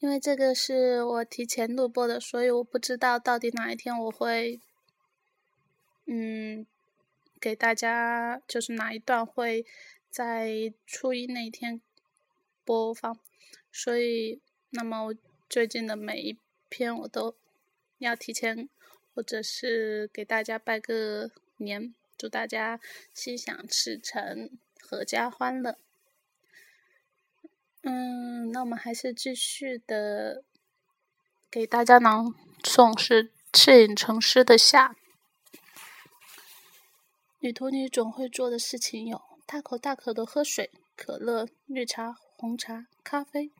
因为这个是我提前录播的，所以我不知道到底哪一天我会，嗯，给大家就是哪一段会在初一那一天播放，所以那么我最近的每一篇我都要提前，或者是给大家拜个年，祝大家心想事成，阖家欢乐。嗯，那我们还是继续的给大家朗诵是赤影成诗的夏。女徒女总会做的事情有：大口大口的喝水，可乐、绿茶、红茶、咖啡，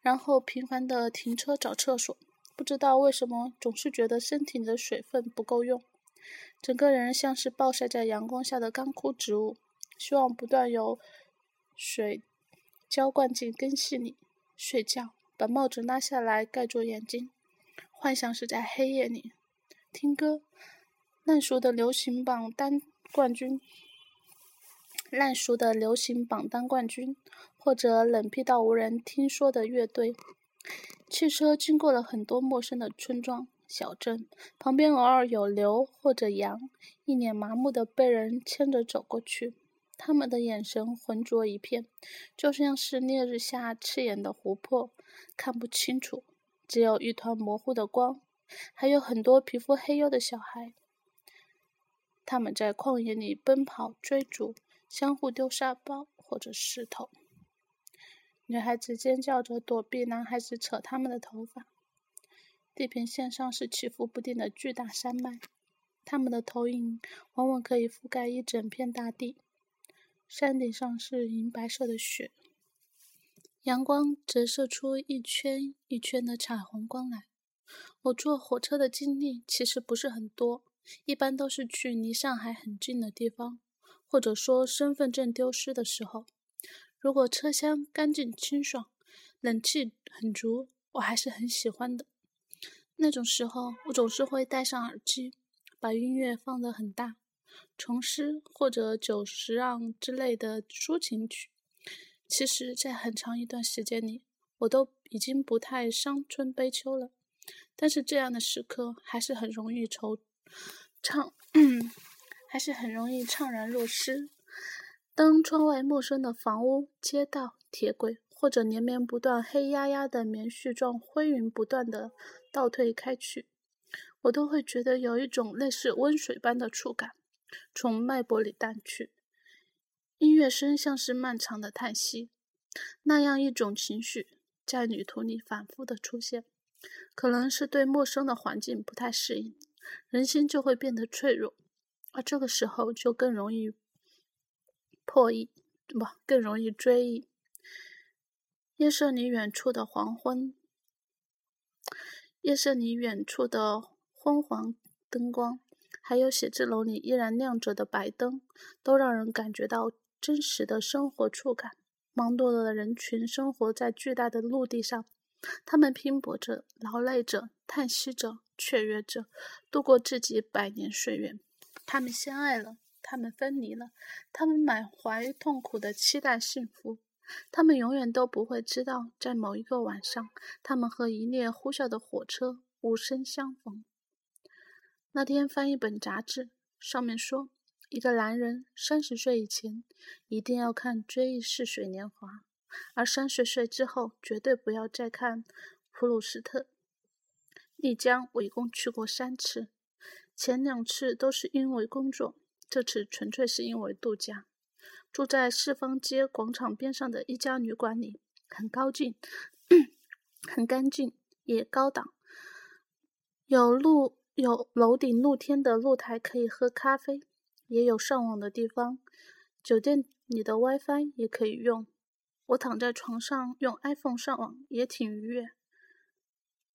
然后频繁的停车找厕所。不知道为什么，总是觉得身体里的水分不够用，整个人像是暴晒在阳光下的干枯植物，希望不断有水。浇灌进根系里，睡觉，把帽子拉下来盖住眼睛，幻想是在黑夜里听歌。烂熟的流行榜单冠军，烂熟的流行榜单冠军，或者冷僻到无人听说的乐队。汽车经过了很多陌生的村庄、小镇，旁边偶尔有牛或者羊，一脸麻木的被人牵着走过去。他们的眼神浑浊一片，就像是烈日下刺眼的湖泊，看不清楚，只有一团模糊的光。还有很多皮肤黑黝的小孩，他们在旷野里奔跑追逐，相互丢沙包或者石头。女孩子尖叫着躲避男孩子扯他们的头发。地平线上是起伏不定的巨大山脉，他们的投影往往可以覆盖一整片大地。山顶上是银白色的雪，阳光折射出一圈一圈的彩虹光来。我坐火车的经历其实不是很多，一般都是去离上海很近的地方，或者说身份证丢失的时候。如果车厢干净清爽，冷气很足，我还是很喜欢的。那种时候，我总是会戴上耳机，把音乐放得很大。重诗或者九十让之类的抒情曲，其实，在很长一段时间里，我都已经不太伤春悲秋了。但是，这样的时刻还是很容易惆怅，还是很容易怅然若失。当窗外陌生的房屋、街道、铁轨，或者连绵不断、黑压压的棉絮状灰云不断的倒退开去，我都会觉得有一种类似温水般的触感。从脉搏里淡去，音乐声像是漫长的叹息。那样一种情绪在旅途里反复的出现，可能是对陌生的环境不太适应，人心就会变得脆弱，而这个时候就更容易破译，不，更容易追忆。夜色里远处的黄昏，夜色里远处的昏黄灯光。还有写字楼里依然亮着的白灯，都让人感觉到真实的生活触感。忙碌的人群生活在巨大的陆地上，他们拼搏着、劳累着、叹息着、雀跃着，度过自己百年岁月。他们相爱了，他们分离了，他们满怀痛苦的期待幸福。他们永远都不会知道，在某一个晚上，他们和一列呼啸的火车无声相逢。那天翻一本杂志，上面说，一个男人三十岁以前一定要看《追忆似水年华》，而三十岁之后绝对不要再看《普鲁斯特》。丽江我一共去过三次，前两次都是因为工作，这次纯粹是因为度假。住在四方街广场边上的一家旅馆里，很高兴，很干净，也高档，有路。有楼顶露天的露台可以喝咖啡，也有上网的地方。酒店里的 WiFi 也可以用。我躺在床上用 iPhone 上网也挺愉悦。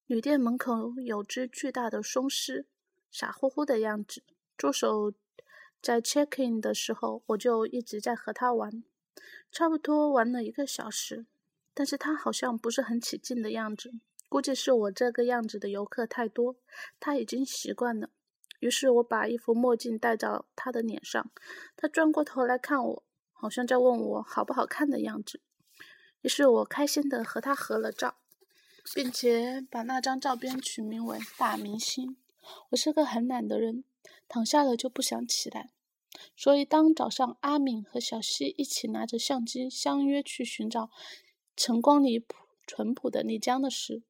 旅店门口有只巨大的松狮，傻乎乎的样子。助手在 check in 的时候，我就一直在和它玩，差不多玩了一个小时。但是它好像不是很起劲的样子。估计是我这个样子的游客太多，他已经习惯了。于是我把一副墨镜戴到他的脸上，他转过头来看我，好像在问我好不好看的样子。于是我开心的和他合了照。并且把那张照片取名为“大明星”。我是个很懒的人，躺下了就不想起来。所以当早上阿敏和小西一起拿着相机相约去寻找晨光里朴淳朴的丽江的时，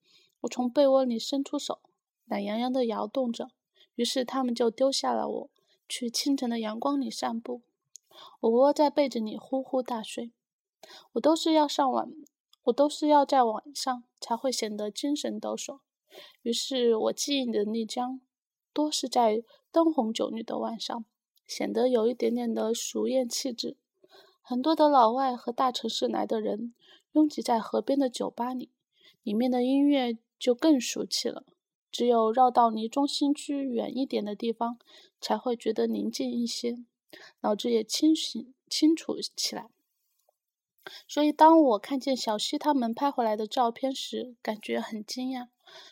我从被窝里伸出手，懒洋洋地摇动着。于是他们就丢下了我，去清晨的阳光里散步。我窝在被子里呼呼大睡。我都是要上晚，我都是要在晚上才会显得精神抖擞。于是我记忆的丽江，多是在灯红酒绿的晚上，显得有一点点的俗艳气质。很多的老外和大城市来的人拥挤在河边的酒吧里，里面的音乐就更俗气了。只有绕到离中心区远一点的地方，才会觉得宁静一些，脑子也清醒清楚起来。所以，当我看见小西他们拍回来的照片时，感觉很惊讶。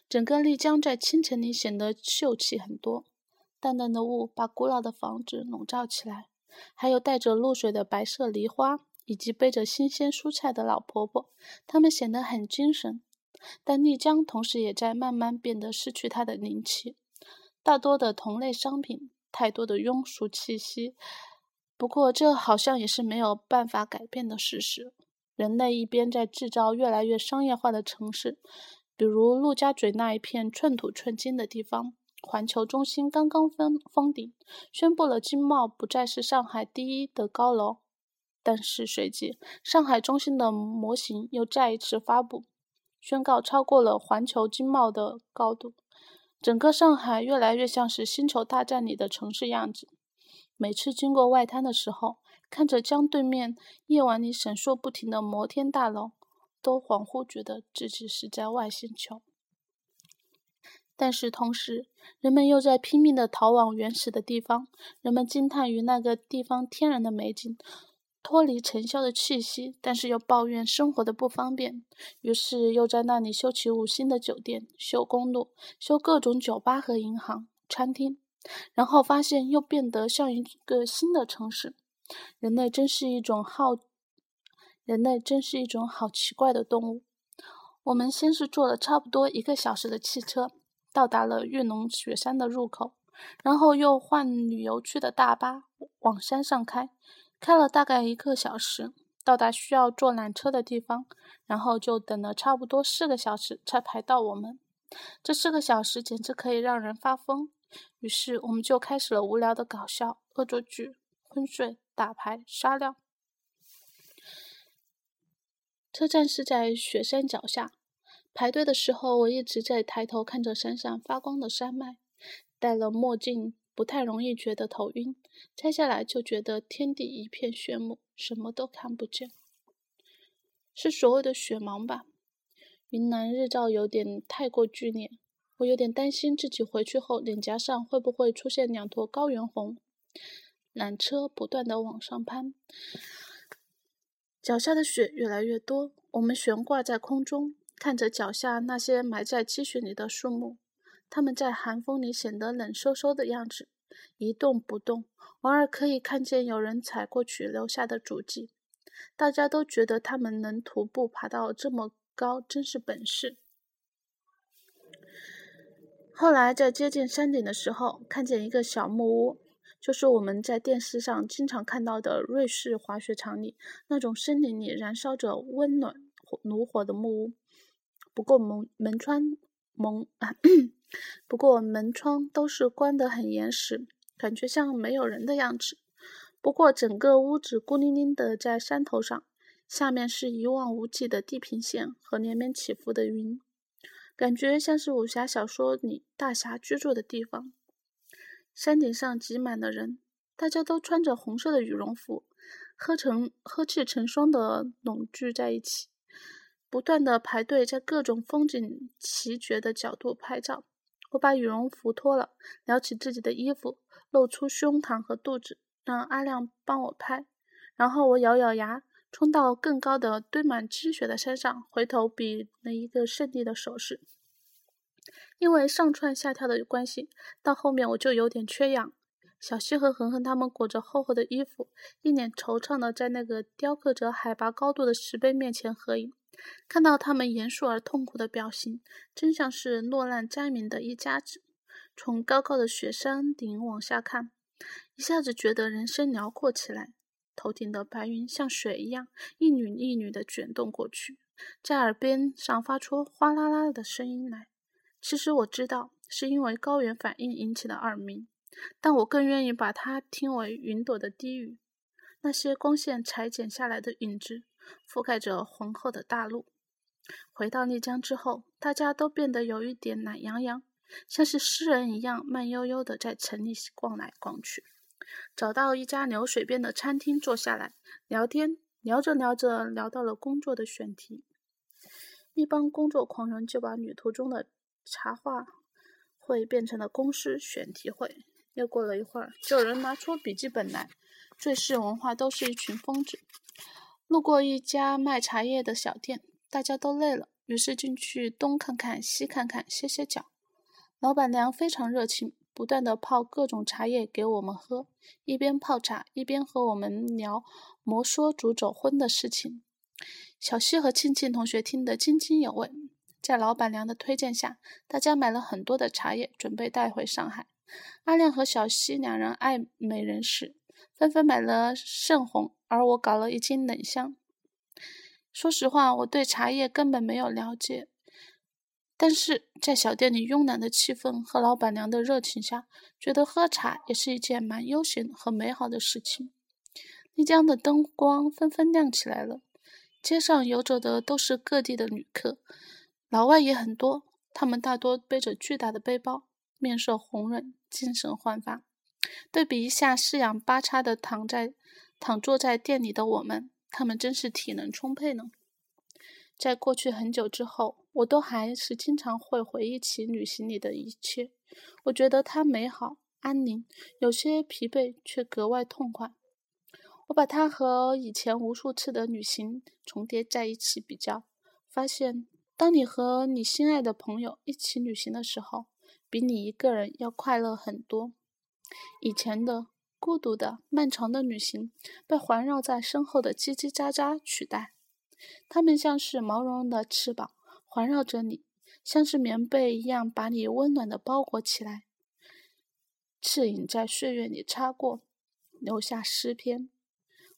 整个丽江在清晨里显得秀气很多，淡淡的雾把古老的房子笼罩起来，还有带着露水的白色梨花，以及背着新鲜蔬菜的老婆婆，她们显得很精神。但丽江同时也在慢慢变得失去它的灵气，大多的同类商品，太多的庸俗气息。不过，这好像也是没有办法改变的事实。人类一边在制造越来越商业化的城市，比如陆家嘴那一片寸土寸金的地方，环球中心刚刚封封顶，宣布了金茂不再是上海第一的高楼。但是随即，上海中心的模型又再一次发布，宣告超过了环球经贸的高度。整个上海越来越像是星球大战里的城市样子。每次经过外滩的时候，看着江对面夜晚里闪烁不停的摩天大楼，都恍惚觉得自己是在外星球。但是同时，人们又在拼命地逃往原始的地方。人们惊叹于那个地方天然的美景，脱离尘嚣的气息，但是又抱怨生活的不方便。于是又在那里修起五星的酒店，修公路，修各种酒吧和银行、餐厅。然后发现又变得像一个新的城市。人类真是一种好，人类真是一种好奇怪的动物。我们先是坐了差不多一个小时的汽车，到达了玉龙雪山的入口，然后又换旅游区的大巴往山上开，开了大概一个小时，到达需要坐缆车的地方，然后就等了差不多四个小时才排到我们。这四个小时简直可以让人发疯。于是我们就开始了无聊的搞笑、恶作剧、昏睡、打牌、沙料。车站是在雪山脚下，排队的时候我一直在抬头看着闪闪发光的山脉。戴了墨镜不太容易觉得头晕，摘下来就觉得天地一片炫目，什么都看不见。是所谓的雪盲吧？云南日照有点太过剧烈。我有点担心自己回去后脸颊上会不会出现两坨高原红。缆车不断的往上攀，脚下的雪越来越多。我们悬挂在空中，看着脚下那些埋在积雪里的树木，它们在寒风里显得冷飕飕的样子，一动不动。偶尔可以看见有人踩过去留下的足迹。大家都觉得他们能徒步爬到这么高，真是本事。后来在接近山顶的时候，看见一个小木屋，就是我们在电视上经常看到的瑞士滑雪场里那种森林里燃烧着温暖炉火的木屋。不过门门窗门 不过门窗都是关得很严实，感觉像没有人的样子。不过整个屋子孤零零的在山头上，下面是一望无际的地平线和连绵起伏的云。感觉像是武侠小说里大侠居住的地方。山顶上挤满了人，大家都穿着红色的羽绒服，喝成呵气成双的拢聚在一起，不断的排队在各种风景奇绝的角度拍照。我把羽绒服脱了，撩起自己的衣服，露出胸膛和肚子，让阿亮帮我拍。然后我咬咬牙。冲到更高的堆满积雪的山上，回头比了一个胜利的手势。因为上蹿下跳的关系，到后面我就有点缺氧。小西和恒恒他们裹着厚厚的衣服，一脸惆怅的在那个雕刻着海拔高度的石碑面前合影。看到他们严肃而痛苦的表情，真像是落难灾民的一家子。从高高的雪山顶往下看，一下子觉得人生辽阔起来。头顶的白云像水一样一缕一缕的卷动过去，在耳边上发出哗啦啦的声音来。其实我知道是因为高原反应引起的耳鸣，但我更愿意把它听为云朵的低语。那些光线裁剪下来的影子，覆盖着浑厚的大陆。回到丽江之后，大家都变得有一点懒洋洋，像是诗人一样慢悠悠地在城里逛来逛去。找到一家流水边的餐厅坐下来聊天，聊着聊着聊到了工作的选题。一帮工作狂人就把旅途中的茶话会变成了公司选题会。又过了一会儿，就有人拿出笔记本来。最是文化都是一群疯子。路过一家卖茶叶的小店，大家都累了，于是进去东看看西看看，歇歇脚。老板娘非常热情，不断的泡各种茶叶给我们喝，一边泡茶一边和我们聊摩梭族走婚的事情。小西和庆庆同学听得津津有味。在老板娘的推荐下，大家买了很多的茶叶，准备带回上海。阿亮和小西两人爱美人士。纷纷买了圣红，而我搞了一斤冷香。说实话，我对茶叶根本没有了解，但是在小店里慵懒的气氛和老板娘的热情下，觉得喝茶也是一件蛮悠闲和美好的事情。丽江的灯光纷纷亮起来了，街上游走的都是各地的旅客，老外也很多，他们大多背着巨大的背包，面色红润，精神焕发。对比一下四仰八叉的躺在躺坐在店里的我们，他们真是体能充沛呢。在过去很久之后，我都还是经常会回忆起旅行里的一切。我觉得它美好、安宁，有些疲惫却格外痛快。我把它和以前无数次的旅行重叠在一起比较，发现当你和你心爱的朋友一起旅行的时候，比你一个人要快乐很多。以前的孤独的漫长的旅行被环绕在身后的叽叽喳喳取代，它们像是毛茸茸的翅膀环绕着你，像是棉被一样把你温暖的包裹起来。赤影在岁月里擦过，留下诗篇。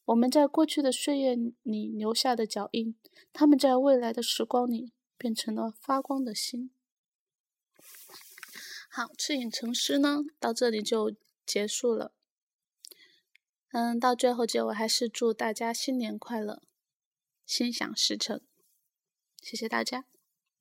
我们在过去的岁月里留下的脚印，他们在未来的时光里变成了发光的星。好，赤影成诗呢，到这里就结束了。嗯，到最后结尾还是祝大家新年快乐，心想事成。谢谢大家。